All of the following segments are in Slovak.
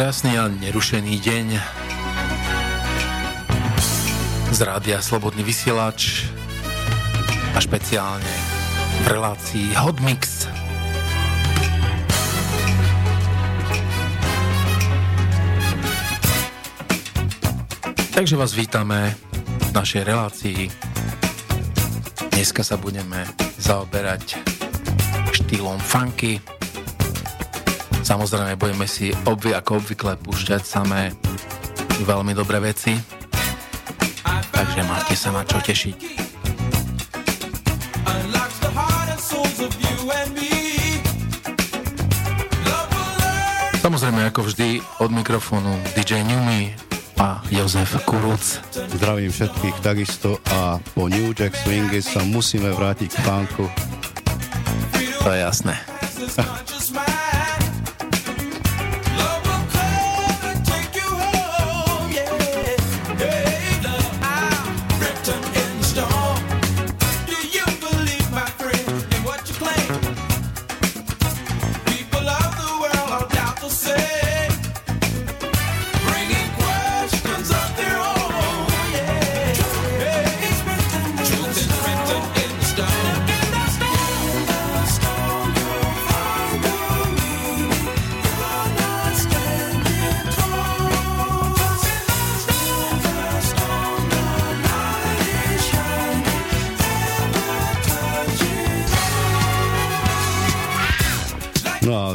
Krásny a nerušený deň z rádia Slobodný vysielač a špeciálne v relácii Hotmix. Takže vás vítame v našej relácii. Dneska sa budeme zaoberať štýlom funky, Samozrejme, budeme si obvy, ako obvykle púšťať samé veľmi dobré veci. Takže máte sa na čo tešiť. Samozrejme, ako vždy, od mikrofónu DJ Newmy a Jozef Kuruc. Zdravím všetkých takisto a po New Jack Swingy sa musíme vrátiť k funku. To je jasné.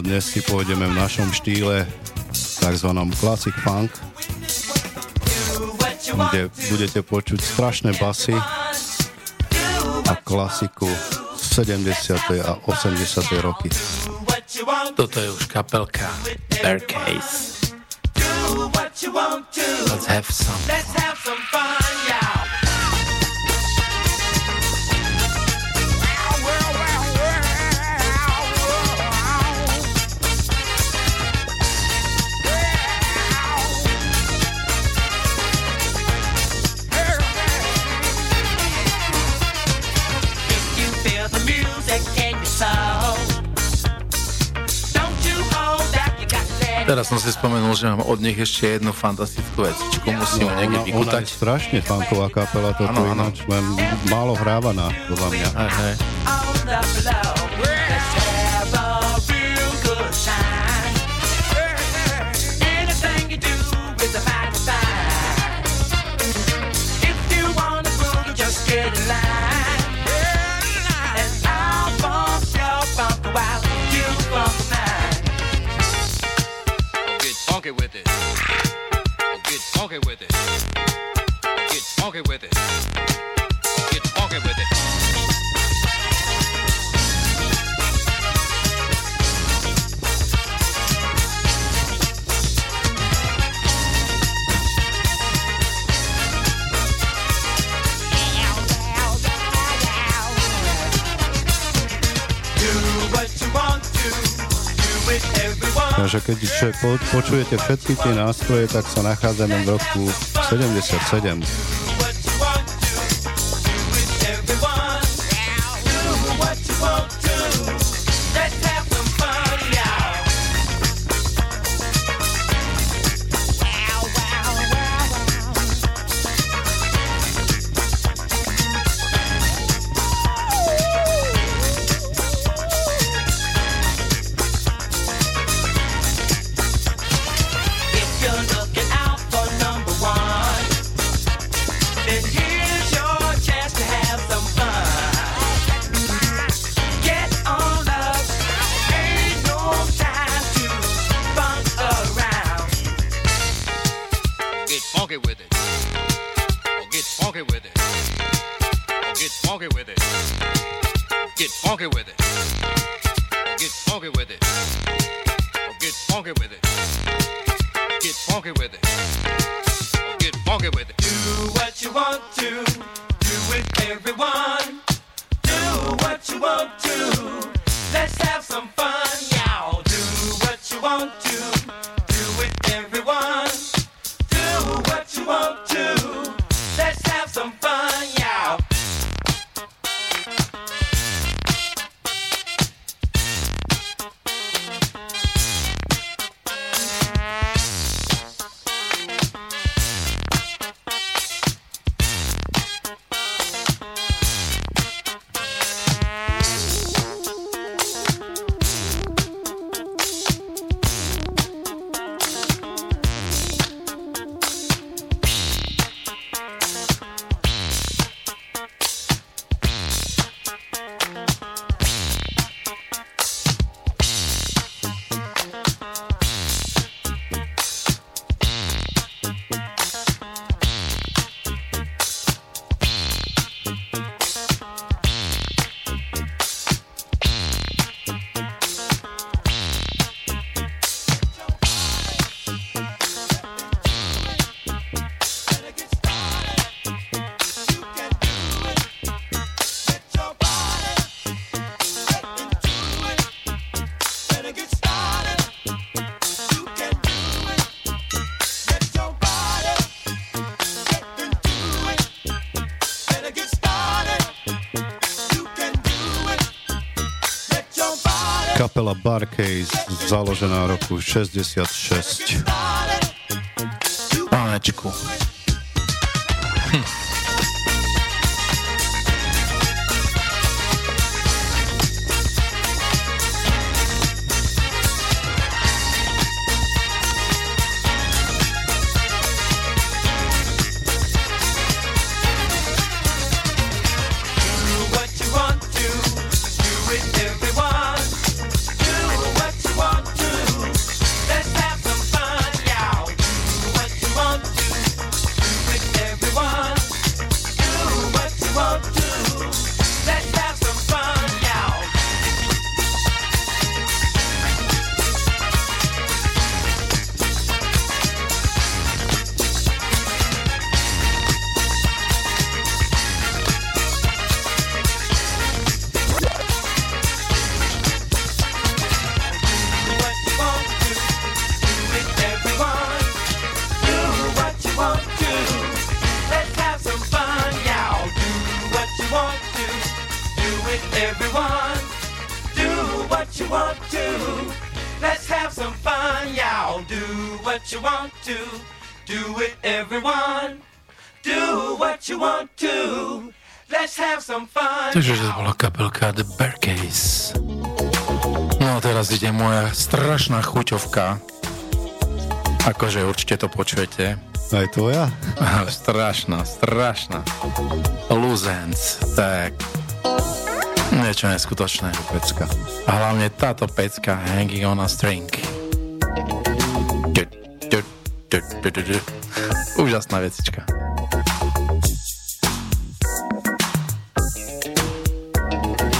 dnes si pôjdeme v našom štýle tzv. classic funk, kde budete počuť strašné basy a klasiku 70. a 80. roky. Toto je už kapelka Case. Let's have some. Let's have some Teraz som si spomenul, že mám od nich ešte jednu fantastickú vecičku, musím no, niekde vykutať. Ona je strašne funková kapela, toto ano, ináč, len málo hrávaná, podľa mňa. Aj, aj. funky with it. Get funky with it. Get funky with it. Takže keď počujete všetky tie nástroje, tak sa nachádzame v roku 77. založená roku 66. Pánečku. Takže to bola kapelka The Case. No a teraz ide moja strašná chuťovka. Akože určite to počujete. Aj tvoja? strašná, strašná. Luzens, tak niečo neskutočné. Pecka. A hlavne táto pecka Hanging on a String. Úžasná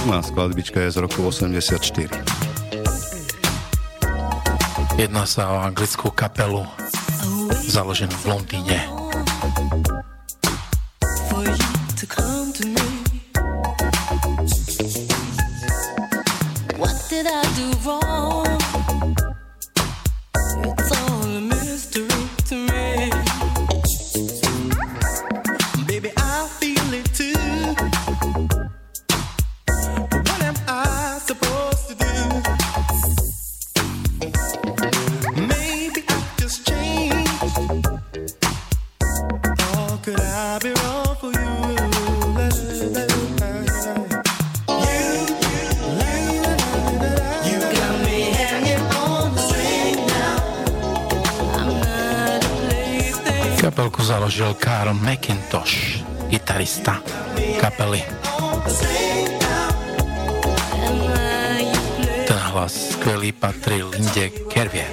vecička.Ná skladbička je z roku 84. Jedná sa o anglickú kapelu založenú v Londýne. Gitarista kapely. Ten hlas skvelý patrí Linde Kervie.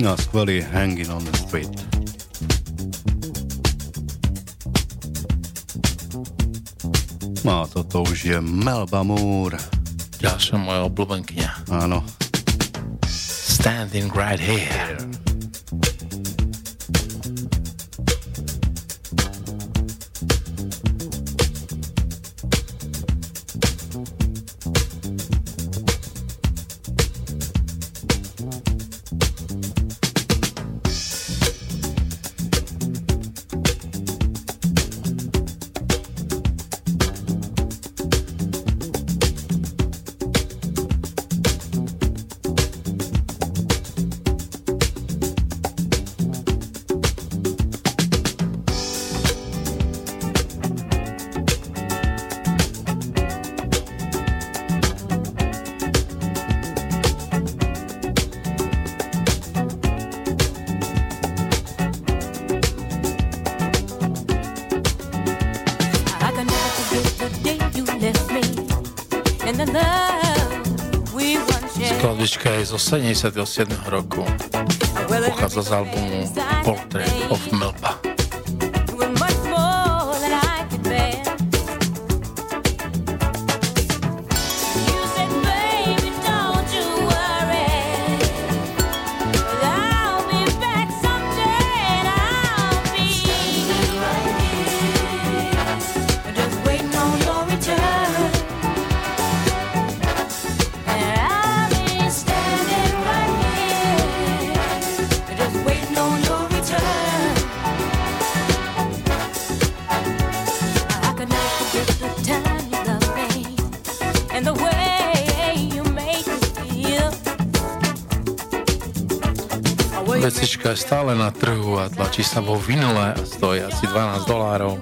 No, skvelý Hanging on the Street. No, toto už je Melba Moore. Ďalšia moja. Áno. Standing right here. 77. roku. Pochádza z albumu Portrait of Melba. Vecička je stále na trhu a tlačí sa vo vinile a stojí asi 12 dolárov.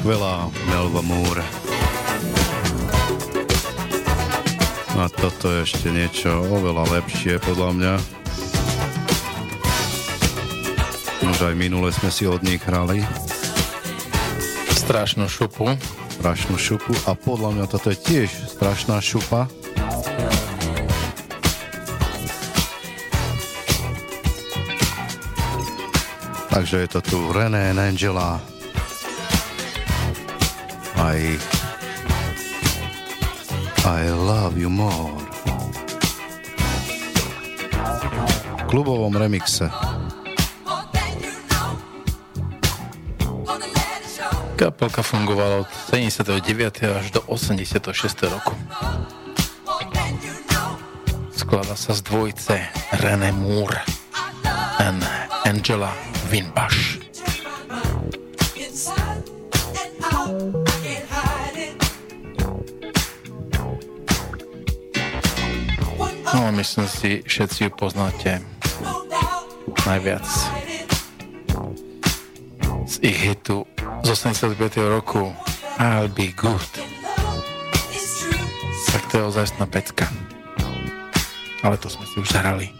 Skvelá Melva Moore. A toto je ešte niečo oveľa lepšie podľa mňa. Už aj minule sme si od nich hrali. Strašnú šupu. Strašnú šupu a podľa mňa toto je tiež strašná šupa. Takže je to tu René Angela. I, I love you more. Klubovom remixe. Kapelka fungovala od 79. až do 86. roku. Skladá sa z dvojce René Moore and Angela Winbush. No, myslím si, všetci ju poznáte najviac z ich hitu z 85. roku I'll be good. Tak to je ozajstná pecka. Ale to sme si už zahrali.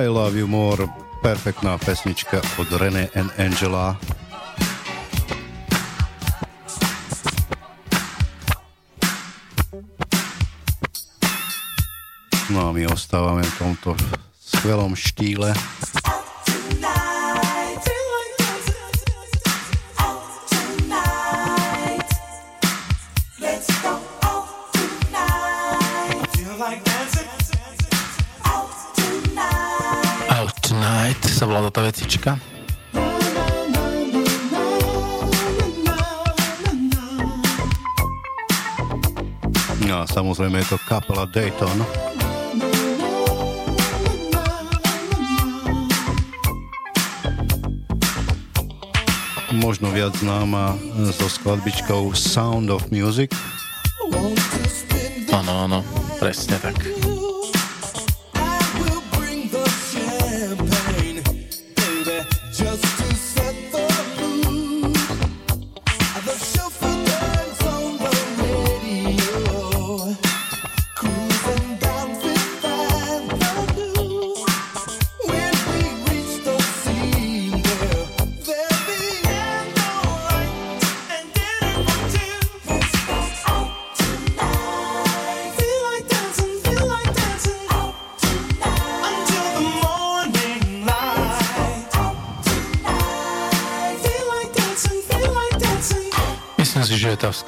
I Love You More, perfektná pesnička od René and Angela. No a my ostávame v tomto skvelom štíle. Vecička. No a samozrejme je to kapela Dayton. Možno viac známa so skladbičkou Sound of Music. Áno, áno, presne tak.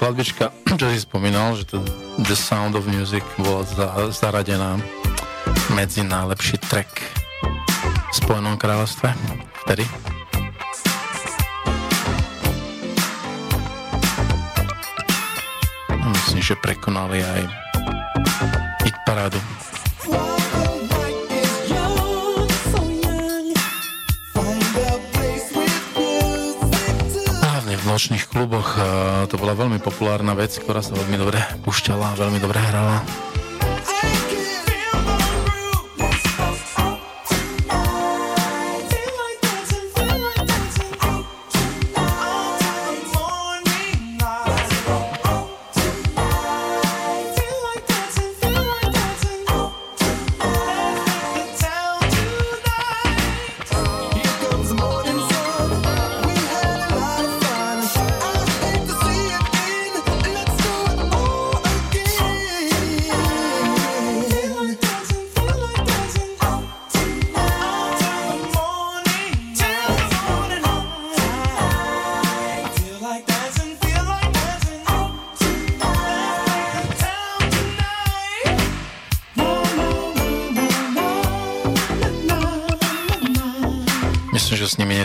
Skladbička, čo si spomínal, že to The Sound of Music bola za, zaradená medzi najlepší track v Spojenom kráľovstve vtedy. Myslím, že prekonali aj hit parádu. Nočných kluboch. To bola veľmi populárna vec, ktorá sa veľmi dobre pušťala veľmi dobre hrala.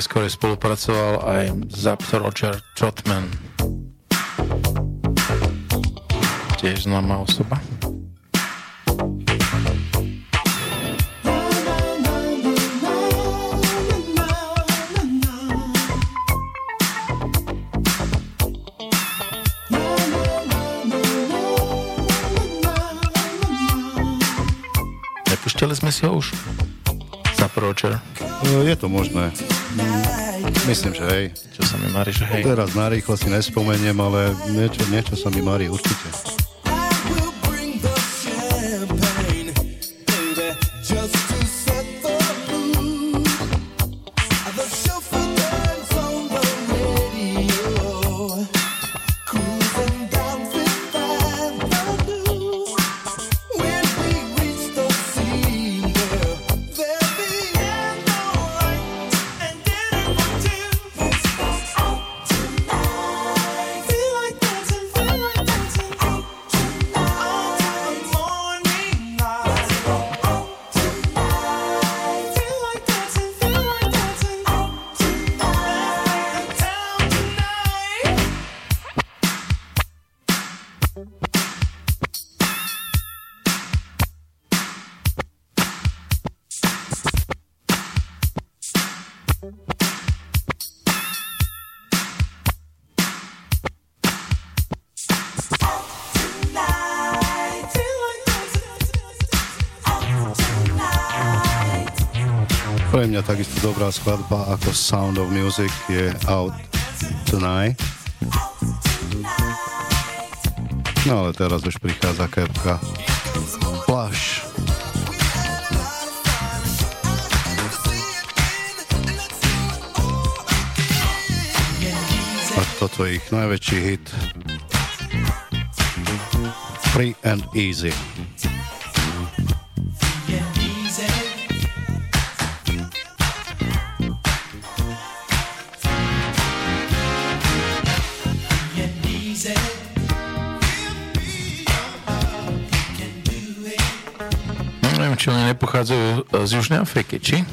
Ktorý spolupracoval aj Zap Roger Trotman. Tiež známa osoba. Nepúšťali sme si ho už? Zap Roger. Je to možné. Myslím, že hej. Čo sa mi marí, že hej. Teraz narýchlo si nespomeniem, ale niečo, niečo sa mi marí určite. Takisto dobrá skladba ako Sound of Music je Out Tonight. No ale teraz už prichádza kepka Flash. A toto je ich najväčší hit. Free and Easy. Pochádzajú z Južnej Afriky, či?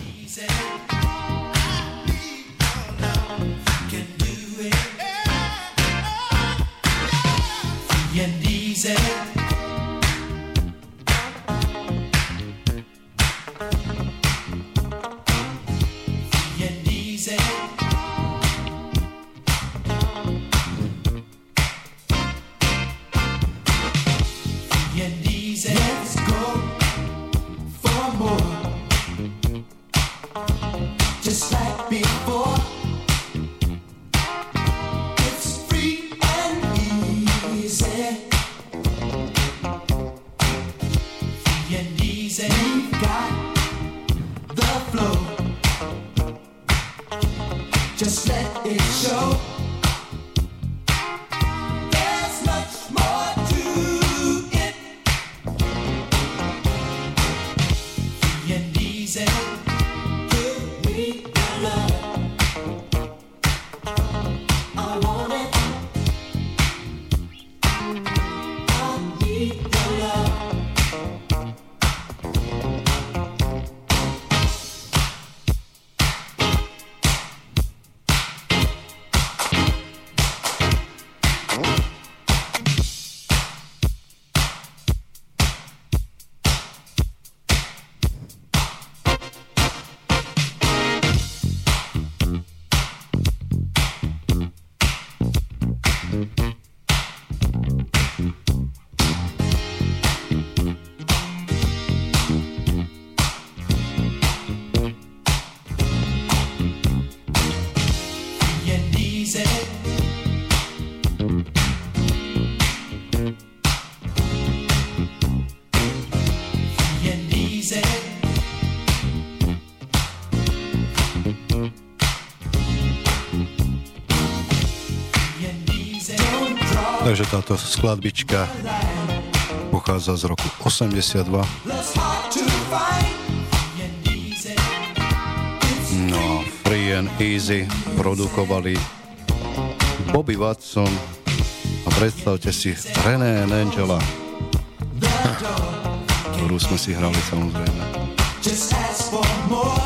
Táto skladbička pochádza z roku 82. No Free and Easy produkovali Bobby Watson a predstavte si René Angela, ktorú sme si hrali samozrejme. Just ask for more.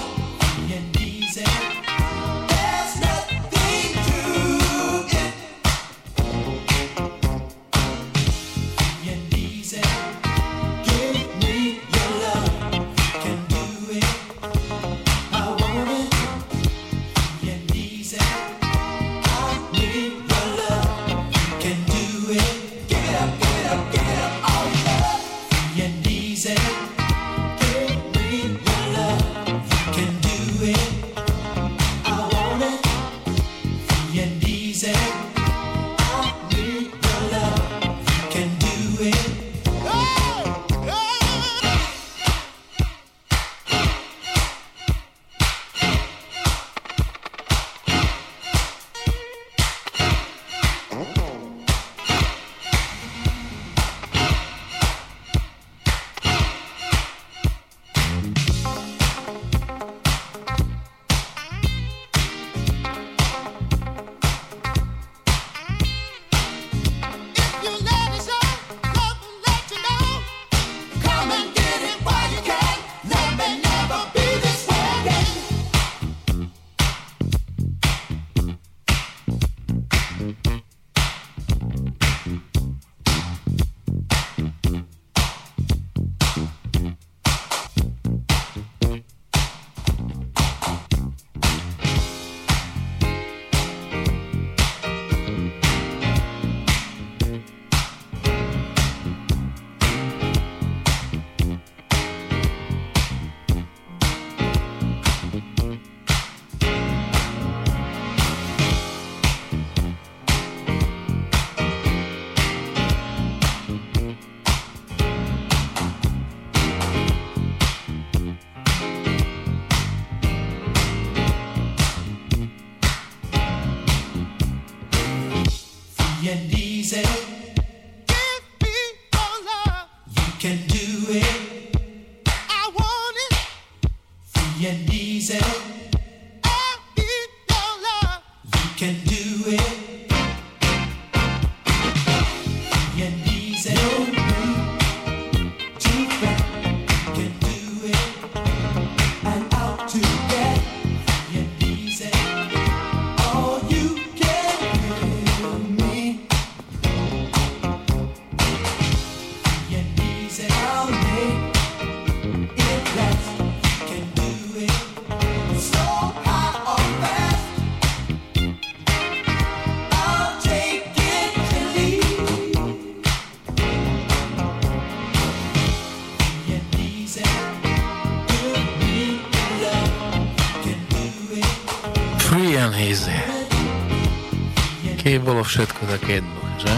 Všetko také jednoduché, že?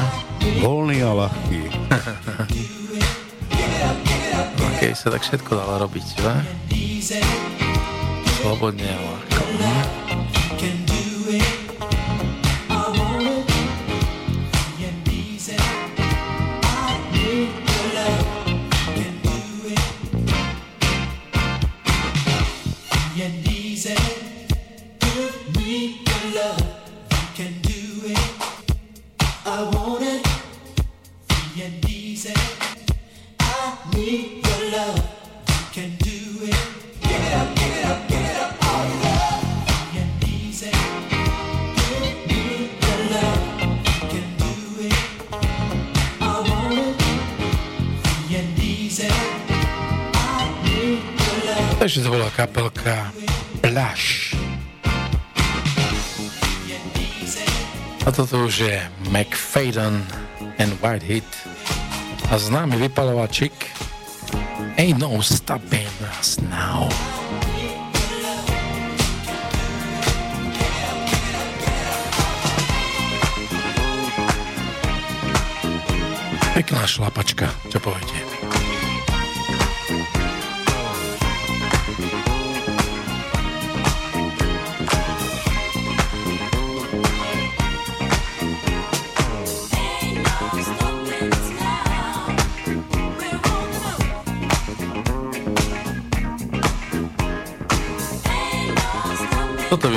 Voľný a ľahký. no, keď sa tak všetko dalo robiť, že? Slobodne a ľahko. Hm? Je McFadden and White Hit. A známy vypalovačik Ain't no stopping us now. Pekná šlapačka, čo poviete?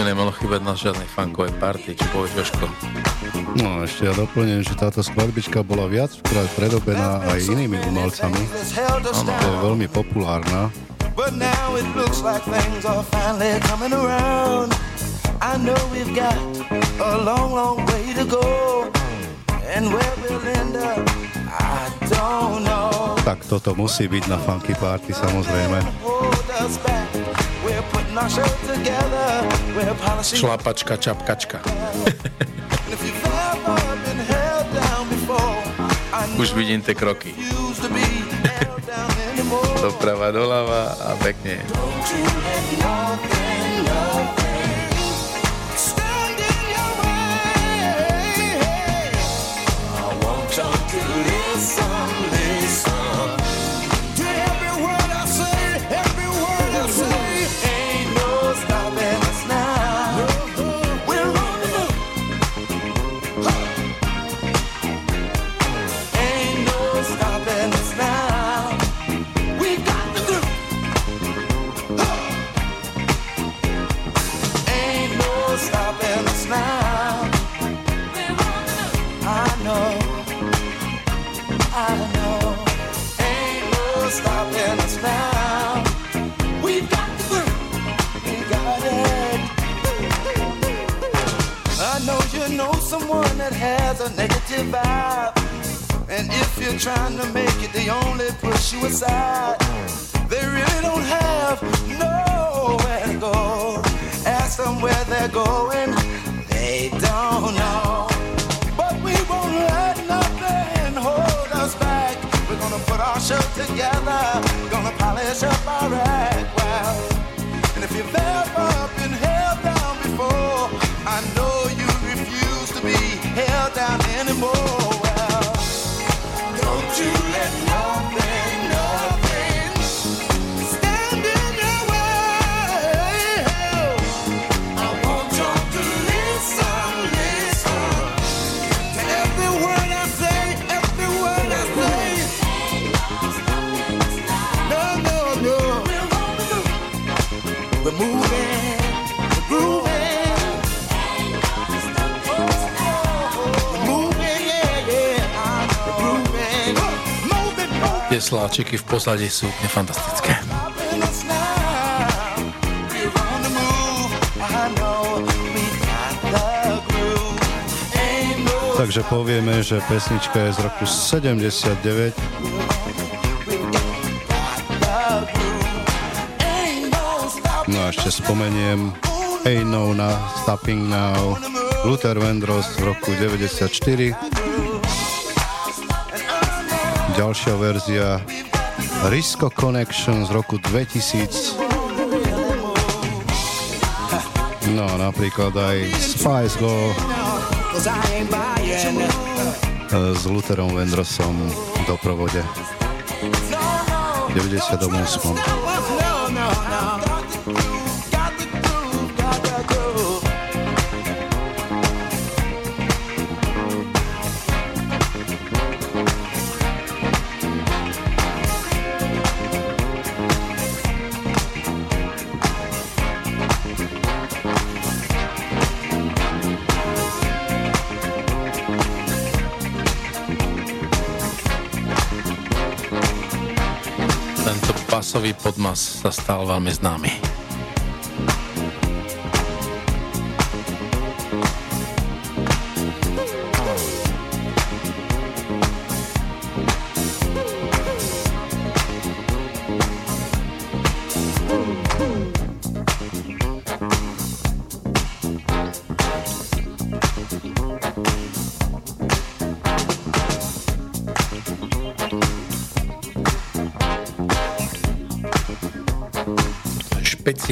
By nemalo chýbať na žiadnej funkovej party, čo povieš Jožko? No ešte ja doplním, že táto skladbička bola viackrát predobená aj inými umelcami. Ano. To je veľmi populárna. But now it looks like things are finally coming around. I know we've got a long, long way to go. And where we'll end up, I don't know. Tak toto musí byť na funky party samozrejme. Šlapačka, čapkačka. Už vidím tie kroky. Doprava, doľava a pekne. Has a negative vibe. And if you're trying to make it, they only push you aside. They really don't have nowhere to go. Ask them where they're going, they don't know. But we won't let nothing hold us back. We're gonna put our show together, gonna polish up our act well. And if you've ever down anymore. Sláčiky v pozadí sú úplne fantastické. Takže povieme, že pesnička je z roku 79. No a ešte spomeniem Ain't No na Stopping Now Luther Vandross v roku 94 ďalšia verzia Risco Connection z roku 2000. No, napríklad aj Spice Go s Lutherom Vendrosom v doprovode. 98. hlasový podmas sa stal veľmi známy.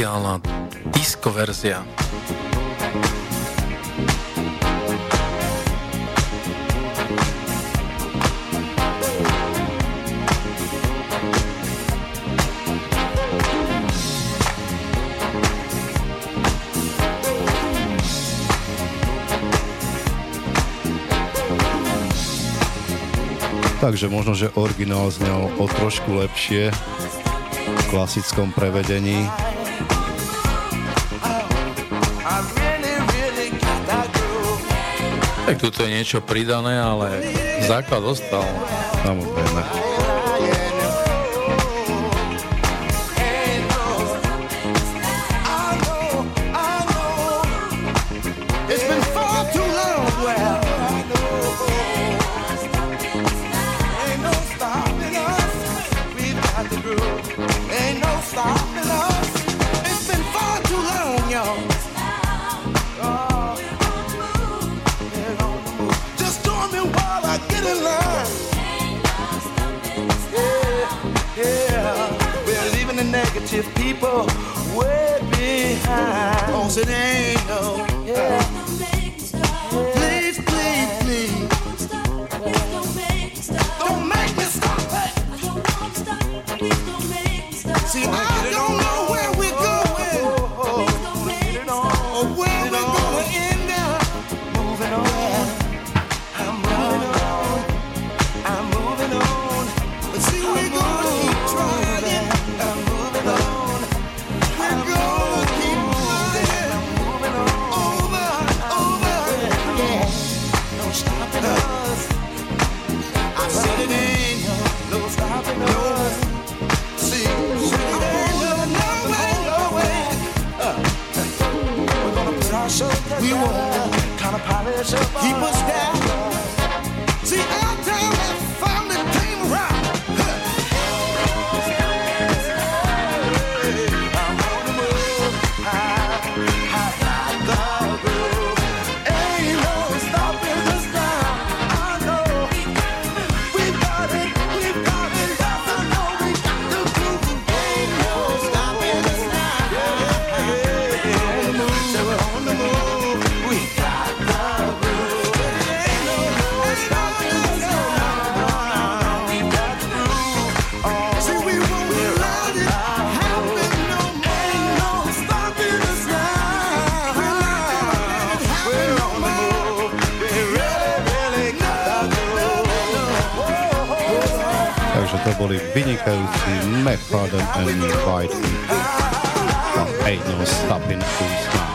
oficiálna disco verzia. Takže možno, že originál znel o trošku lepšie v klasickom prevedení. Tak tu je niečo pridané, ale základ ostal. Samozrejme. people way behind. Oh, it ain't no. Yeah. Go to Mac and Invite from Ain't No Stopping Cruise Line.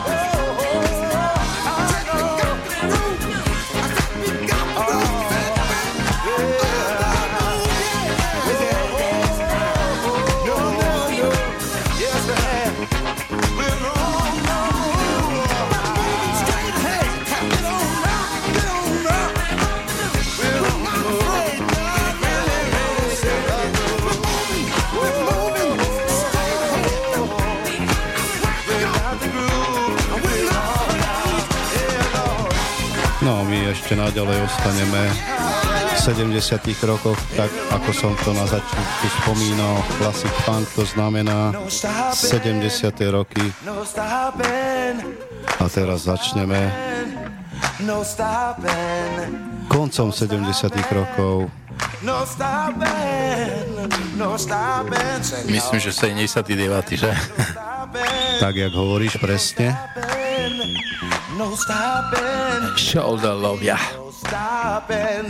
ešte naďalej ostaneme v 70 rokoch, tak ako som to na začiatku spomínal, classic funk to znamená 70 roky. A teraz začneme koncom 70 rokov Myslím, že 79, že? Tak, jak hovoríš presne. Shoulder love, ja.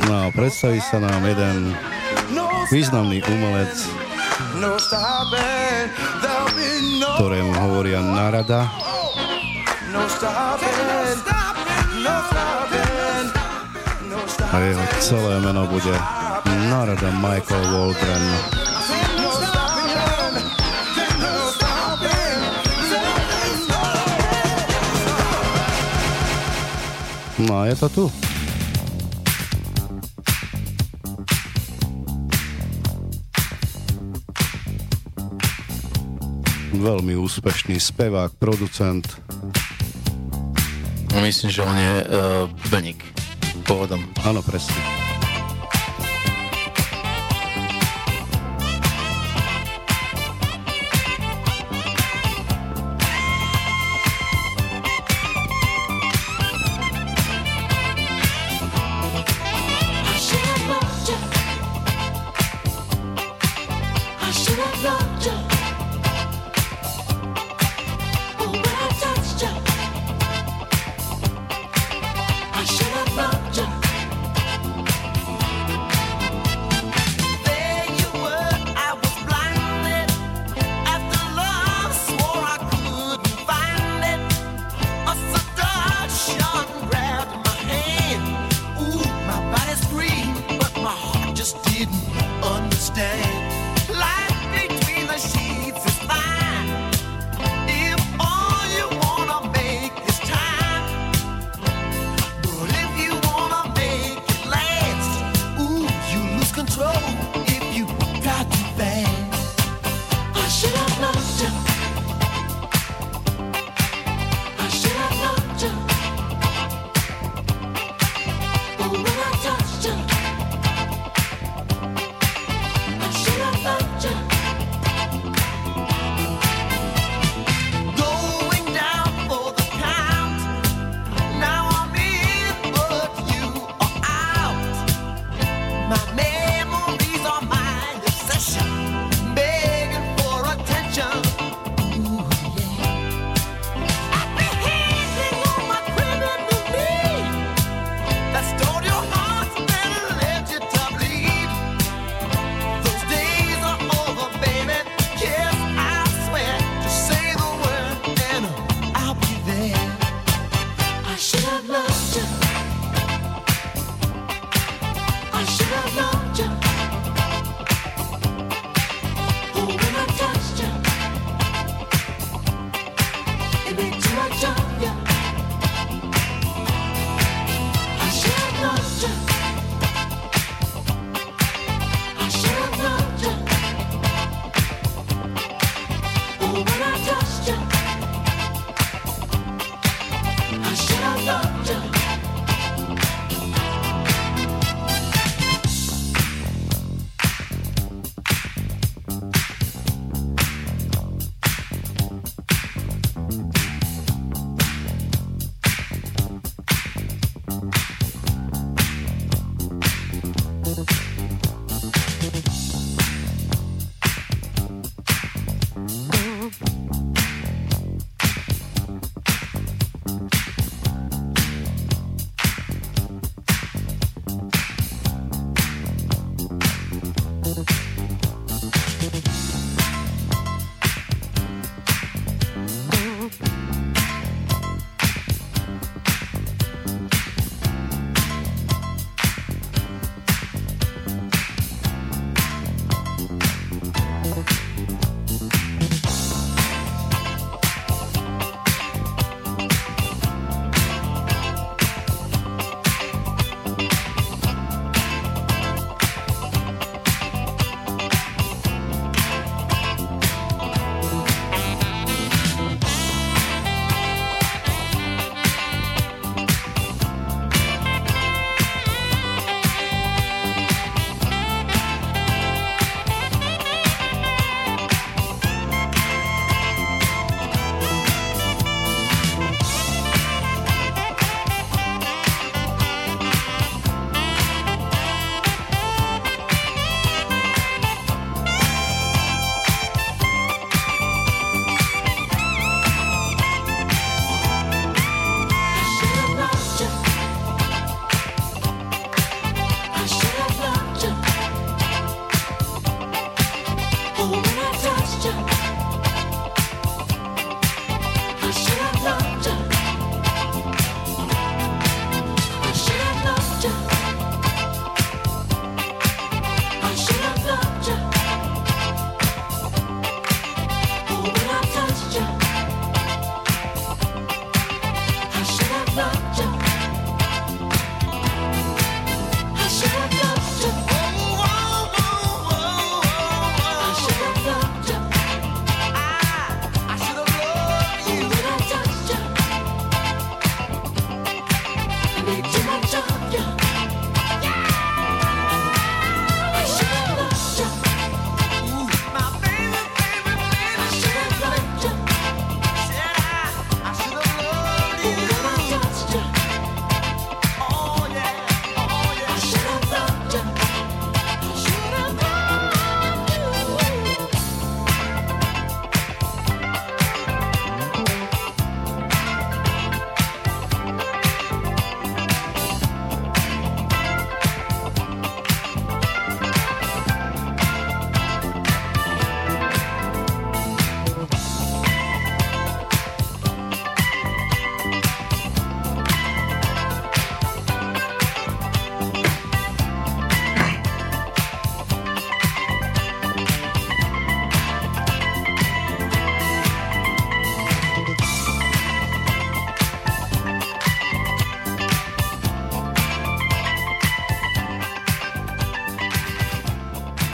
No, predstaví sa nám jeden významný umelec, ktorému hovoria Narada. A jeho celé meno bude Narada Michael Waldron. No a je to tu. veľmi úspešný spevák, producent. Myslím, že on je uh, Benik pôvodom. Áno, presne.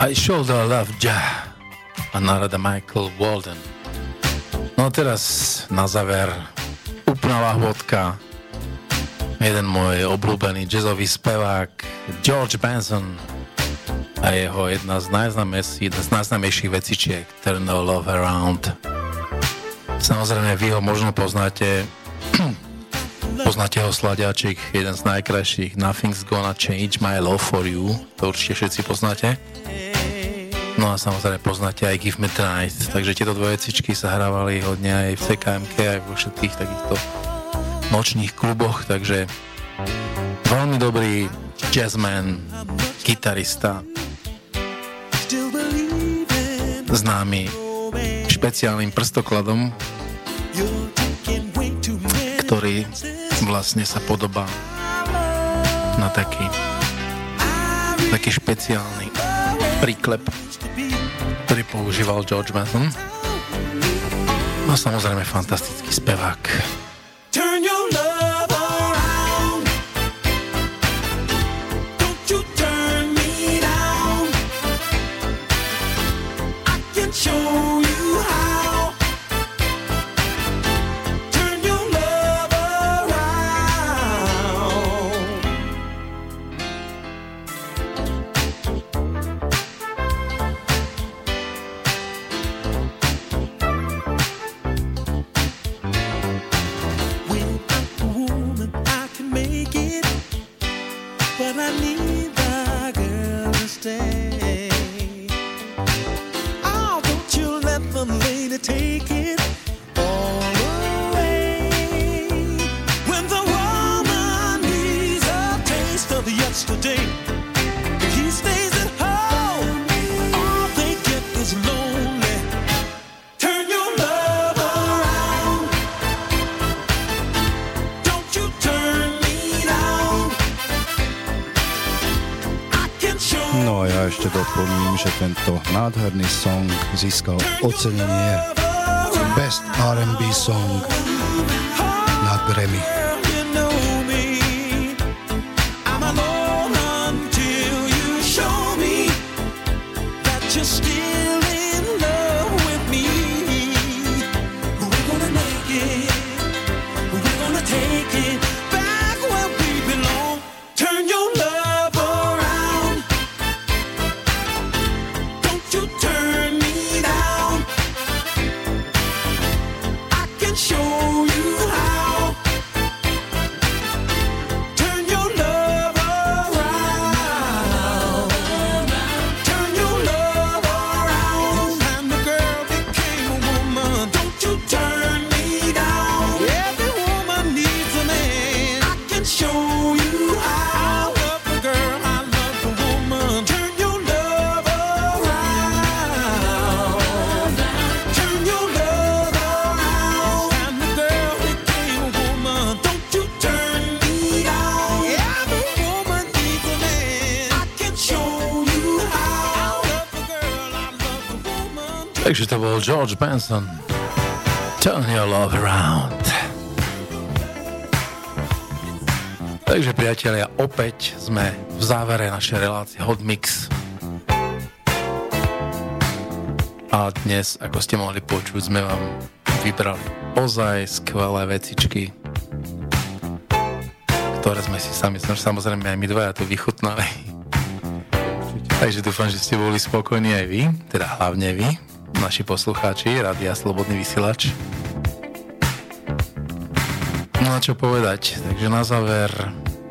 I shoulder love ja a narada Michael Walden. No a teraz na záver úplná lahvodka. Jeden môj obľúbený jazzový spevák George Benson a jeho jedna z, najznámejších vecičiek Turn the Love Around. Samozrejme, vy ho možno poznáte poznáte ho sladiačik, jeden z najkrajších Nothing's Gonna Change My Love For You to určite všetci poznáte No a samozrejme poznáte aj Give Me Tonight, takže tieto dve vecičky sa hrávali hodne aj v CKMK, aj vo všetkých takýchto nočných kluboch, takže veľmi dobrý jazzman, gitarista, známy špeciálnym prstokladom, ktorý vlastne sa podobá na taký taký špeciálny príklep ktorý používal George Mason. No samozrejme fantastický spevák. Získal ocenenie Best R&B Song na Grammy. George Benson. Turn your love around. Takže priatelia, opäť sme v závere našej relácie Hot Mix. A dnes, ako ste mohli počuť, sme vám vybrali ozaj skvelé vecičky, ktoré sme si sami, samozrejme aj my dvaja tu vychutnali. Takže dúfam, že ste boli spokojní aj vy, teda hlavne vy naši poslucháči Radia Slobodný vysielač. No a čo povedať, takže na záver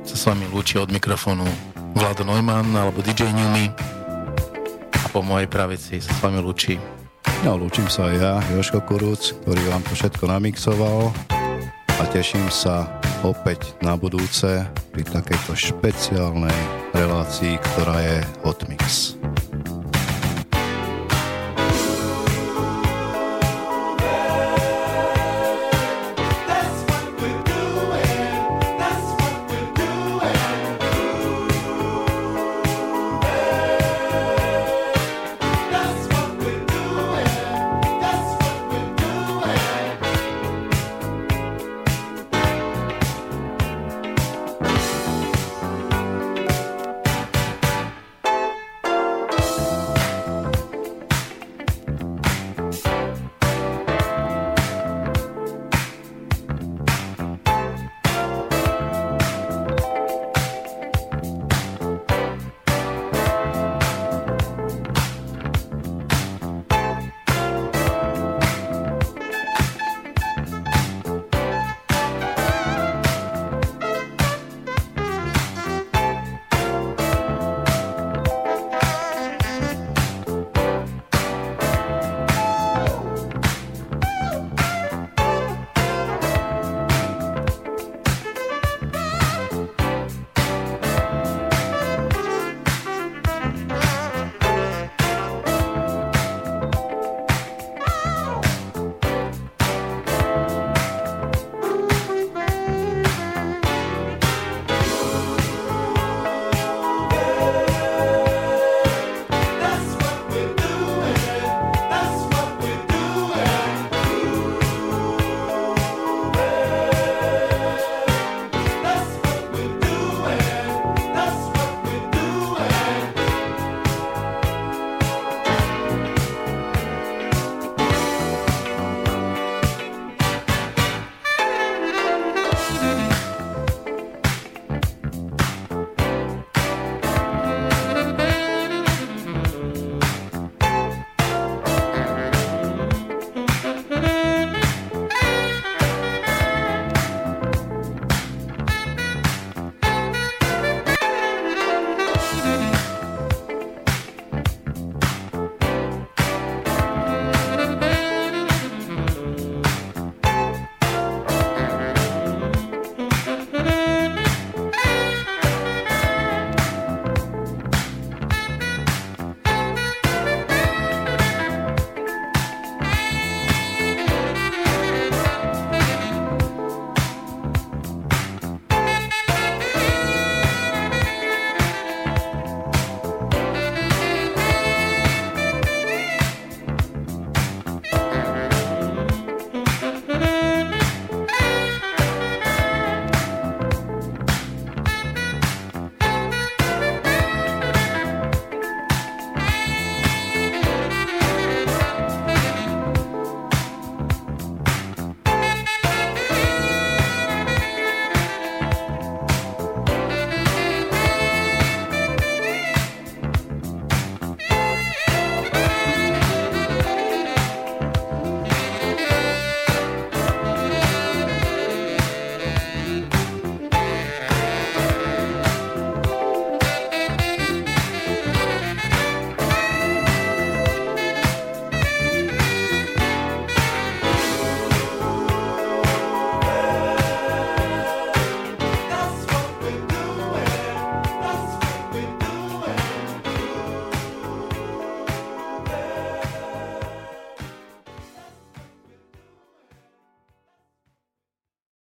sa s vami lúči od mikrofónu Vlado Neumann alebo DJ Newmy a po mojej pravici sa s vami lúči No, lúčim sa aj ja, Joško Kurúc, ktorý vám to všetko namixoval a teším sa opäť na budúce pri takejto špeciálnej relácii, ktorá je Hot Mix.